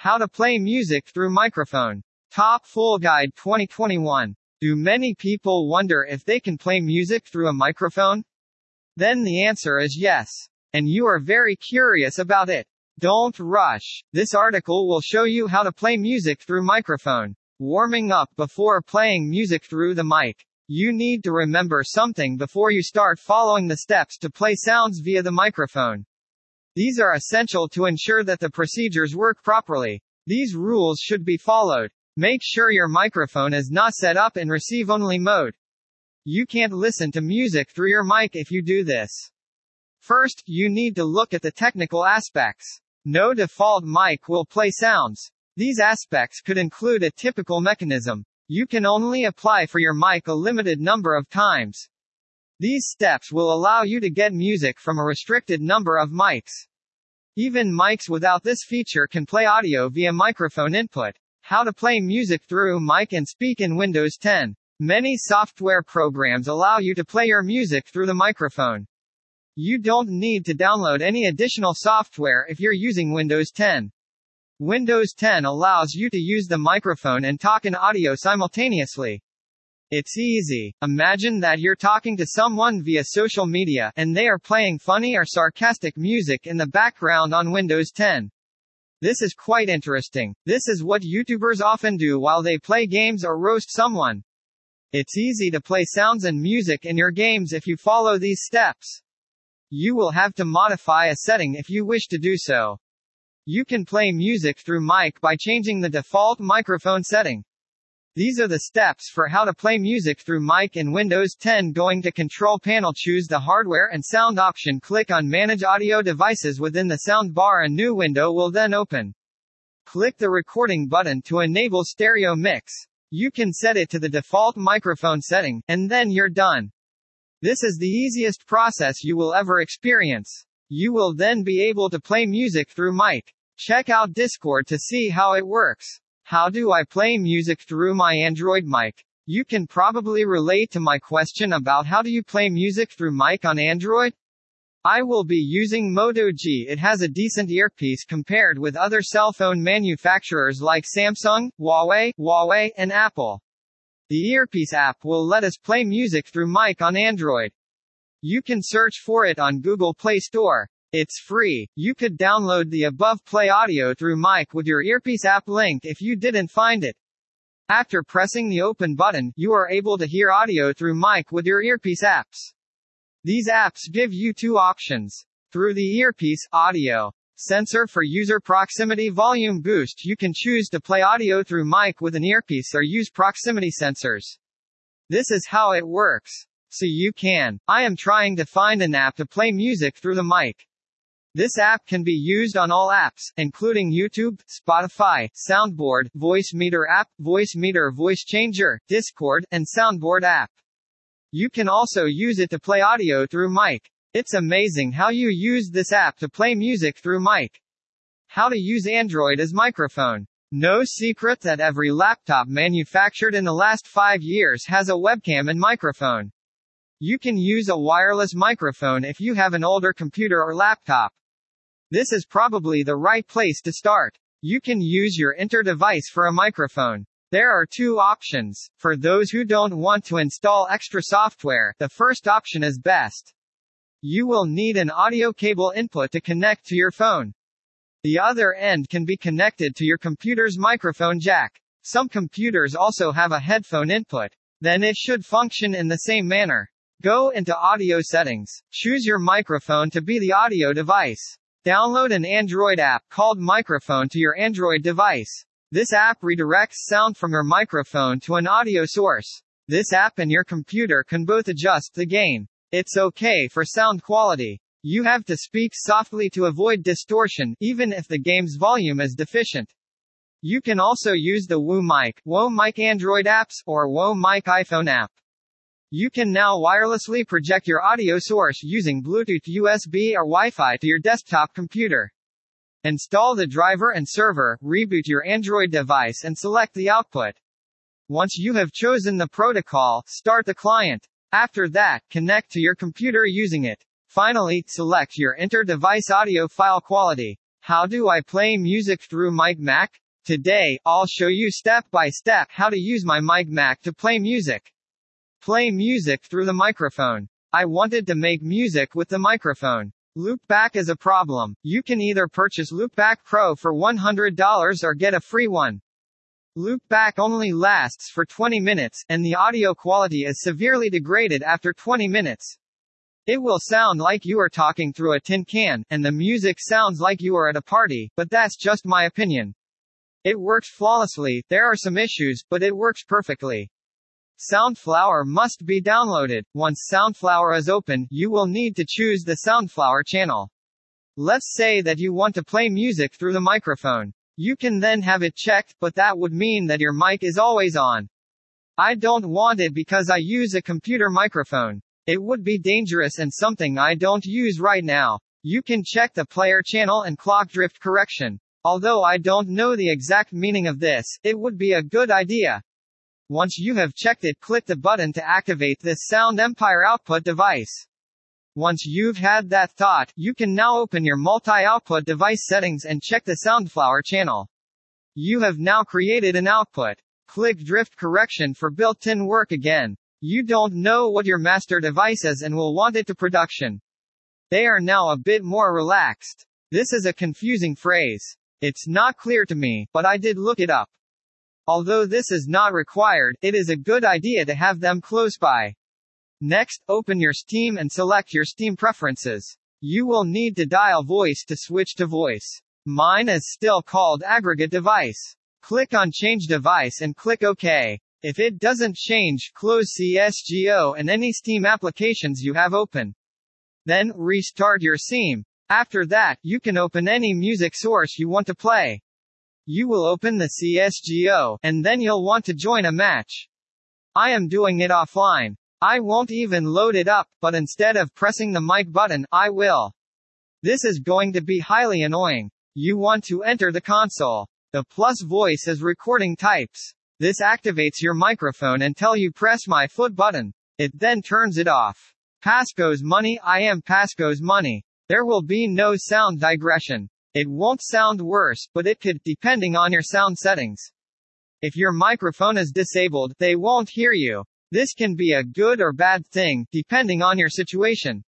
How to play music through microphone. Top Full Guide 2021. Do many people wonder if they can play music through a microphone? Then the answer is yes. And you are very curious about it. Don't rush. This article will show you how to play music through microphone. Warming up before playing music through the mic. You need to remember something before you start following the steps to play sounds via the microphone. These are essential to ensure that the procedures work properly. These rules should be followed. Make sure your microphone is not set up in receive only mode. You can't listen to music through your mic if you do this. First, you need to look at the technical aspects. No default mic will play sounds. These aspects could include a typical mechanism. You can only apply for your mic a limited number of times. These steps will allow you to get music from a restricted number of mics. Even mics without this feature can play audio via microphone input. How to play music through mic and speak in Windows 10. Many software programs allow you to play your music through the microphone. You don't need to download any additional software if you're using Windows 10. Windows 10 allows you to use the microphone and talk in audio simultaneously. It's easy. Imagine that you're talking to someone via social media, and they are playing funny or sarcastic music in the background on Windows 10. This is quite interesting. This is what YouTubers often do while they play games or roast someone. It's easy to play sounds and music in your games if you follow these steps. You will have to modify a setting if you wish to do so. You can play music through mic by changing the default microphone setting. These are the steps for how to play music through mic in Windows 10 going to control panel choose the hardware and sound option click on manage audio devices within the sound bar a new window will then open. Click the recording button to enable stereo mix. You can set it to the default microphone setting, and then you're done. This is the easiest process you will ever experience. You will then be able to play music through mic. Check out Discord to see how it works. How do I play music through my Android mic? You can probably relate to my question about how do you play music through mic on Android? I will be using Moto G. It has a decent earpiece compared with other cell phone manufacturers like Samsung, Huawei, Huawei, and Apple. The earpiece app will let us play music through mic on Android. You can search for it on Google Play Store. It's free. You could download the above play audio through mic with your earpiece app link if you didn't find it. After pressing the open button, you are able to hear audio through mic with your earpiece apps. These apps give you two options. Through the earpiece, audio sensor for user proximity volume boost, you can choose to play audio through mic with an earpiece or use proximity sensors. This is how it works. So you can. I am trying to find an app to play music through the mic. This app can be used on all apps, including YouTube, Spotify, Soundboard, Voicemeeter app, Voicemeeter Voice Changer, Discord, and Soundboard app. You can also use it to play audio through mic. It's amazing how you use this app to play music through mic. How to use Android as microphone. No secret that every laptop manufactured in the last five years has a webcam and microphone. You can use a wireless microphone if you have an older computer or laptop. This is probably the right place to start. You can use your inter-device for a microphone. There are two options. For those who don't want to install extra software, the first option is best. You will need an audio cable input to connect to your phone. The other end can be connected to your computer's microphone jack. Some computers also have a headphone input. Then it should function in the same manner. Go into audio settings. Choose your microphone to be the audio device. Download an Android app called Microphone to your Android device. This app redirects sound from your microphone to an audio source. This app and your computer can both adjust the gain. It's okay for sound quality. You have to speak softly to avoid distortion, even if the game's volume is deficient. You can also use the Woo Mic, Whoa Mic Android apps, or Whoa Mic iPhone app. You can now wirelessly project your audio source using Bluetooth USB or Wi-Fi to your desktop computer. Install the driver and server, reboot your Android device and select the output. Once you have chosen the protocol, start the client. After that, connect to your computer using it. Finally, select your inter-device audio file quality. How do I play music through Mic Mac? Today, I'll show you step by step how to use my Mic Mac to play music. Play music through the microphone. I wanted to make music with the microphone. Loopback is a problem. You can either purchase Loopback Pro for $100 or get a free one. Loopback only lasts for 20 minutes, and the audio quality is severely degraded after 20 minutes. It will sound like you are talking through a tin can, and the music sounds like you are at a party, but that's just my opinion. It works flawlessly, there are some issues, but it works perfectly. Soundflower must be downloaded. Once Soundflower is open, you will need to choose the Soundflower channel. Let's say that you want to play music through the microphone. You can then have it checked, but that would mean that your mic is always on. I don't want it because I use a computer microphone. It would be dangerous and something I don't use right now. You can check the player channel and clock drift correction. Although I don't know the exact meaning of this, it would be a good idea. Once you have checked it, click the button to activate this Sound Empire output device. Once you've had that thought, you can now open your multi-output device settings and check the Soundflower channel. You have now created an output. Click drift correction for built-in work again. You don't know what your master device is and will want it to production. They are now a bit more relaxed. This is a confusing phrase. It's not clear to me, but I did look it up. Although this is not required, it is a good idea to have them close by. Next, open your Steam and select your Steam preferences. You will need to dial voice to switch to voice. Mine is still called aggregate device. Click on change device and click OK. If it doesn't change, close CSGO and any Steam applications you have open. Then, restart your Steam. After that, you can open any music source you want to play. You will open the CSGO, and then you'll want to join a match. I am doing it offline. I won't even load it up, but instead of pressing the mic button, I will. This is going to be highly annoying. You want to enter the console. The plus voice is recording types. This activates your microphone until you press my foot button. It then turns it off. Pasco's money, I am Pasco's money. There will be no sound digression. It won't sound worse, but it could, depending on your sound settings. If your microphone is disabled, they won't hear you. This can be a good or bad thing, depending on your situation.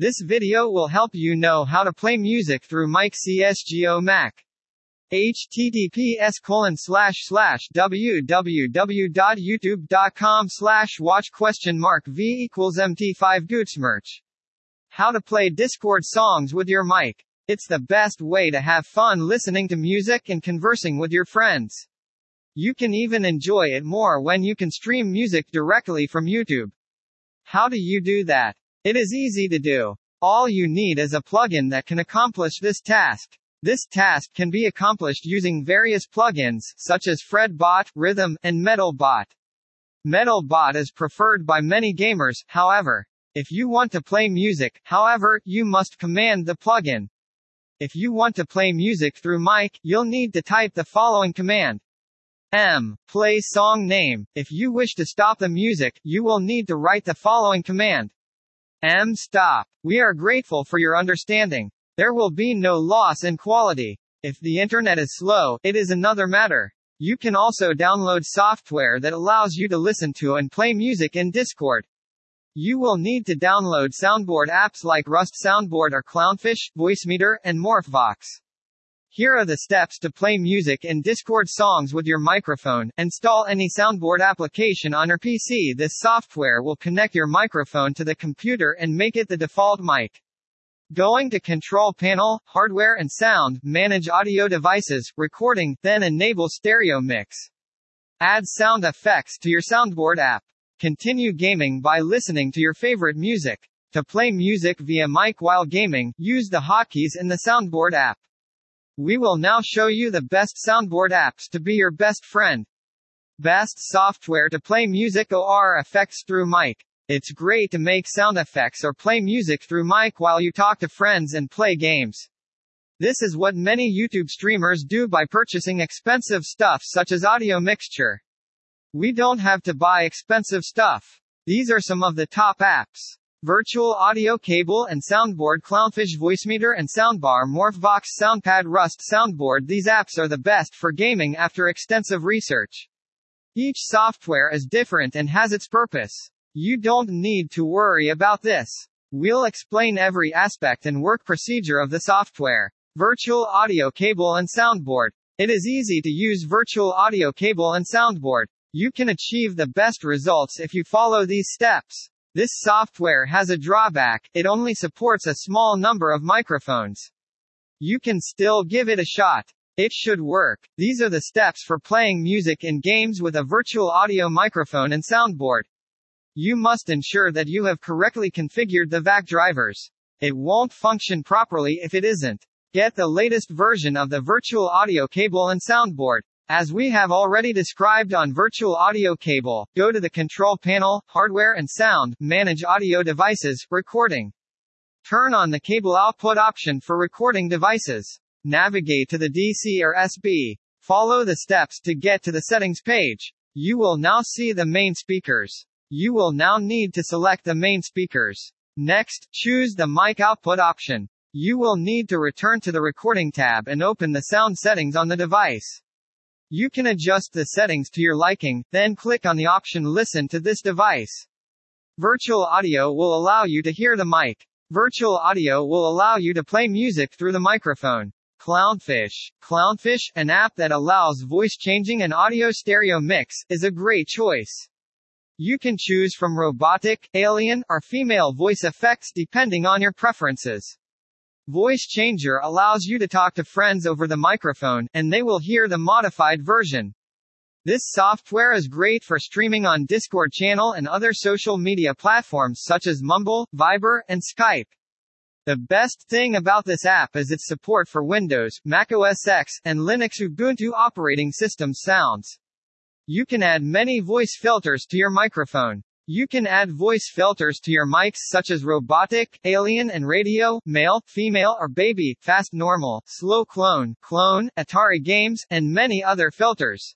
This video will help you know how to play music through Mic CSGO Mac. https colon slash slash www.youtube.com slash watch question mark v equals mt5 gootsmerch. How to play Discord songs with your mic. It's the best way to have fun listening to music and conversing with your friends. You can even enjoy it more when you can stream music directly from YouTube. How do you do that? It is easy to do. All you need is a plugin that can accomplish this task. This task can be accomplished using various plugins, such as FredBoat, Rythm, and Metalbot. Metalbot is preferred by many gamers, however. If you want to play music, however, you must command the plugin. If you want to play music through mic, you'll need to type the following command. M. Play song name. If you wish to stop the music, you will need to write the following command. M. Stop. We are grateful for your understanding. There will be no loss in quality. If the internet is slow, it is another matter. You can also download software that allows you to listen to and play music in Discord. You will need to download soundboard apps like Rust Soundboard or Clownfish, Voicemeeter, and Morphvox. Here are the steps to play music and Discord songs with your microphone. Install any soundboard application on your PC. This software will connect your microphone to the computer and make it the default mic. Going to Control Panel, Hardware and Sound, manage audio devices, recording, then enable stereo mix. Add sound effects to your soundboard app. Continue gaming by listening to your favorite music. To play music via mic while gaming, use the hotkeys in the Soundboard app. We will now show you the best soundboard apps to be your best friend. Best software to play music OR effects through mic. It's great to make sound effects or play music through mic while you talk to friends and play games. This is what many YouTube streamers do by purchasing expensive stuff such as audio mixture. We don't have to buy expensive stuff. These are some of the top apps. Virtual Audio Cable and Soundboard Clownfish Voicemeeter and Soundbar Morphvox Soundpad Rust Soundboard These apps are the best for gaming after extensive research. Each software is different and has its purpose. You don't need to worry about this. We'll explain every aspect and work procedure of the software. Virtual Audio Cable and Soundboard. It is easy to use Virtual Audio Cable and Soundboard. You can achieve the best results if you follow these steps. This software has a drawback, it only supports a small number of microphones. You can still give it a shot. It should work. These are the steps for playing music in games with a virtual audio microphone and soundboard. You must ensure that you have correctly configured the VAC drivers. It won't function properly if it isn't. Get the latest version of the virtual audio cable and soundboard. As we have already described on virtual audio cable, go to the control panel, hardware and sound, manage audio devices, recording. Turn on the cable output option for recording devices. Navigate to the DC or SB. Follow the steps to get to the settings page. You will now see the main speakers. You will now need to select the main speakers. Next, choose the mic output option. You will need to return to the recording tab and open the sound settings on the device. You can adjust the settings to your liking, then click on the option Listen to this device. Virtual audio will allow you to hear the mic. Virtual audio will allow you to play music through the microphone. Clownfish. Clownfish, an app that allows voice changing and audio stereo mix, is a great choice. You can choose from robotic, alien, or female voice effects depending on your preferences. Voice Changer allows you to talk to friends over the microphone, and they will hear the modified version. This software is great for streaming on Discord channel and other social media platforms such as Mumble, Viber, and Skype. The best thing about this app is its support for Windows, Mac OS X, and Linux Ubuntu operating system sounds. You can add many voice filters to your microphone. You can add voice filters to your mics such as robotic, alien and radio, male, female or baby, fast normal, slow clone, clone, Atari games, and many other filters.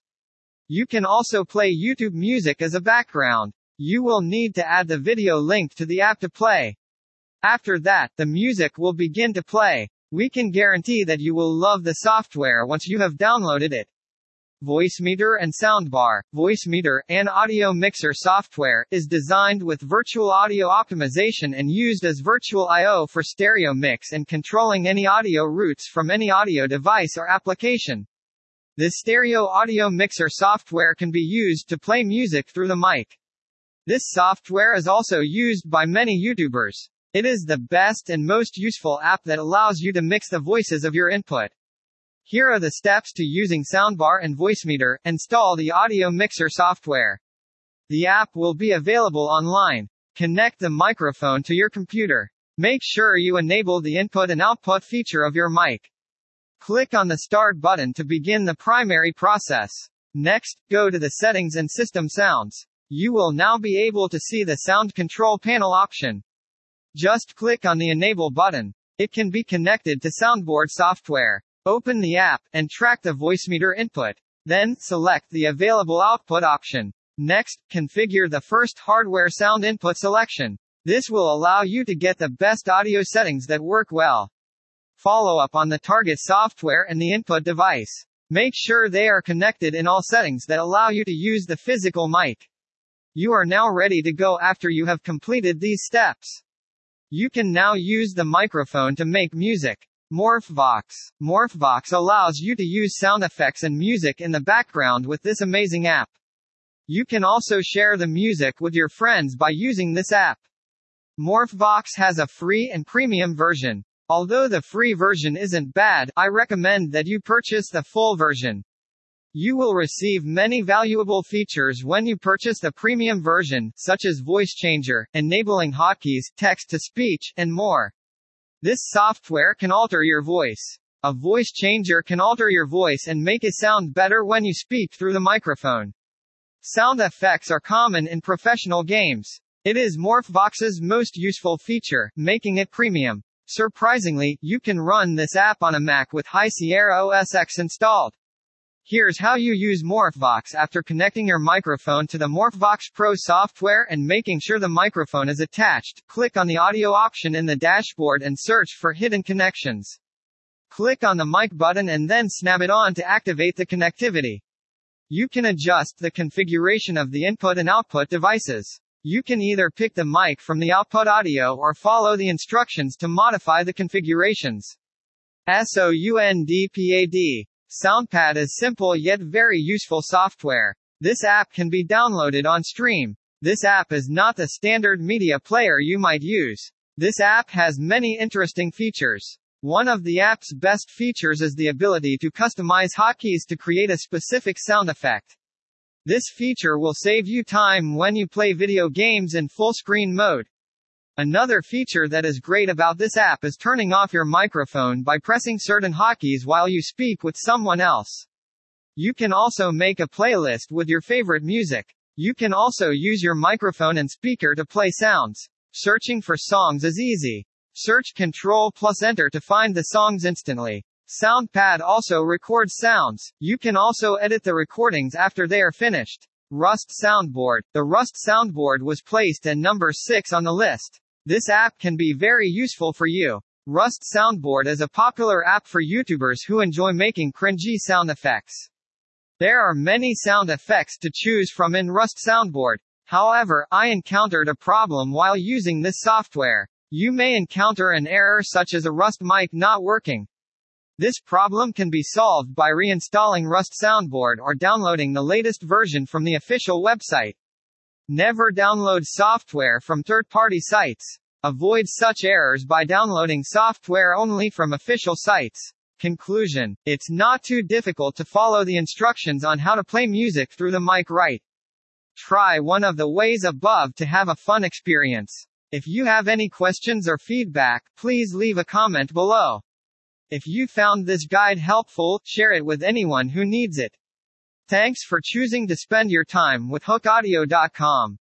You can also play YouTube music as a background. You will need to add the video link to the app to play. After that, the music will begin to play. We can guarantee that you will love the software once you have downloaded it. Voicemeeter and Soundbar. Voicemeeter, an audio mixer software, is designed with virtual audio optimization and used as virtual I.O. for stereo mix and controlling any audio routes from any audio device or application. This stereo audio mixer software can be used to play music through the mic. This software is also used by many YouTubers. It is the best and most useful app that allows you to mix the voices of your input. Here are the steps to using Soundbar and Voicemeeter. Install the audio mixer software. The app will be available online. Connect the microphone to your computer. Make sure you enable the input and output feature of your mic. Click on the Start button to begin the primary process. Next, go to the Settings and System Sounds. You will now be able to see the Sound Control Panel option. Just click on the Enable button. It can be connected to Soundboard software. Open the app, and track the Voicemeeter input. Then, select the available output option. Next, configure the first hardware sound input selection. This will allow you to get the best audio settings that work well. Follow up on the target software and the input device. Make sure they are connected in all settings that allow you to use the physical mic. You are now ready to go after you have completed these steps. You can now use the microphone to make music. Morphvox. Morphvox allows you to use sound effects and music in the background with this amazing app. You can also share the music with your friends by using this app. Morphvox has a free and premium version. Although the free version isn't bad, I recommend that you purchase the full version. You will receive many valuable features when you purchase the premium version, such as voice changer, enabling hotkeys, text to speech, and more. This software can alter your voice. A voice changer can alter your voice and make it sound better when you speak through the microphone. Sound effects are common in professional games. It is Morphvox's most useful feature, making it premium. Surprisingly, you can run this app on a Mac with High Sierra OS X installed. Here's how you use MorphVox after connecting your microphone to the MorphVox Pro software and making sure the microphone is attached. Click on the audio option in the dashboard and search for hidden connections. Click on the mic button and then snap it on to activate the connectivity. You can adjust the configuration of the input and output devices. You can either pick the mic from the output audio or follow the instructions to modify the configurations. SOUNDPAD. SoundPad is simple yet very useful software. This app can be downloaded on Stream. This app is not the standard media player you might use. This app has many interesting features. One of the app's best features is the ability to customize hotkeys to create a specific sound effect. This feature will save you time when you play video games in full screen mode. Another feature that is great about this app is turning off your microphone by pressing certain hotkeys while you speak with someone else. You can also make a playlist with your favorite music. You can also use your microphone and speaker to play sounds. Searching for songs is easy. Search Control plus Enter to find the songs instantly. SoundPad also records sounds. You can also edit the recordings after they are finished. Rust Soundboard. The Rust Soundboard was placed at number 6 on the list. This app can be very useful for you. Rust Soundboard is a popular app for YouTubers who enjoy making cringy sound effects. There are many sound effects to choose from in Rust Soundboard. However, I encountered a problem while using this software. You may encounter an error such as a Rust mic not working. This problem can be solved by reinstalling Rust Soundboard or downloading the latest version from the official website. Never download software from third-party sites. Avoid such errors by downloading software only from official sites. Conclusion. It's not too difficult to follow the instructions on how to play music through the mic right. Try one of the ways above to have a fun experience. If you have any questions or feedback, please leave a comment below. If you found this guide helpful, share it with anyone who needs it. Thanks for choosing to spend your time with hookeaudio.com.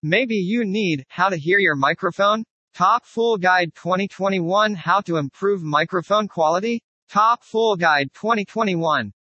Maybe you need how to hear your microphone? Top Full Guide 2021 How to improve microphone quality? Top Full Guide 2021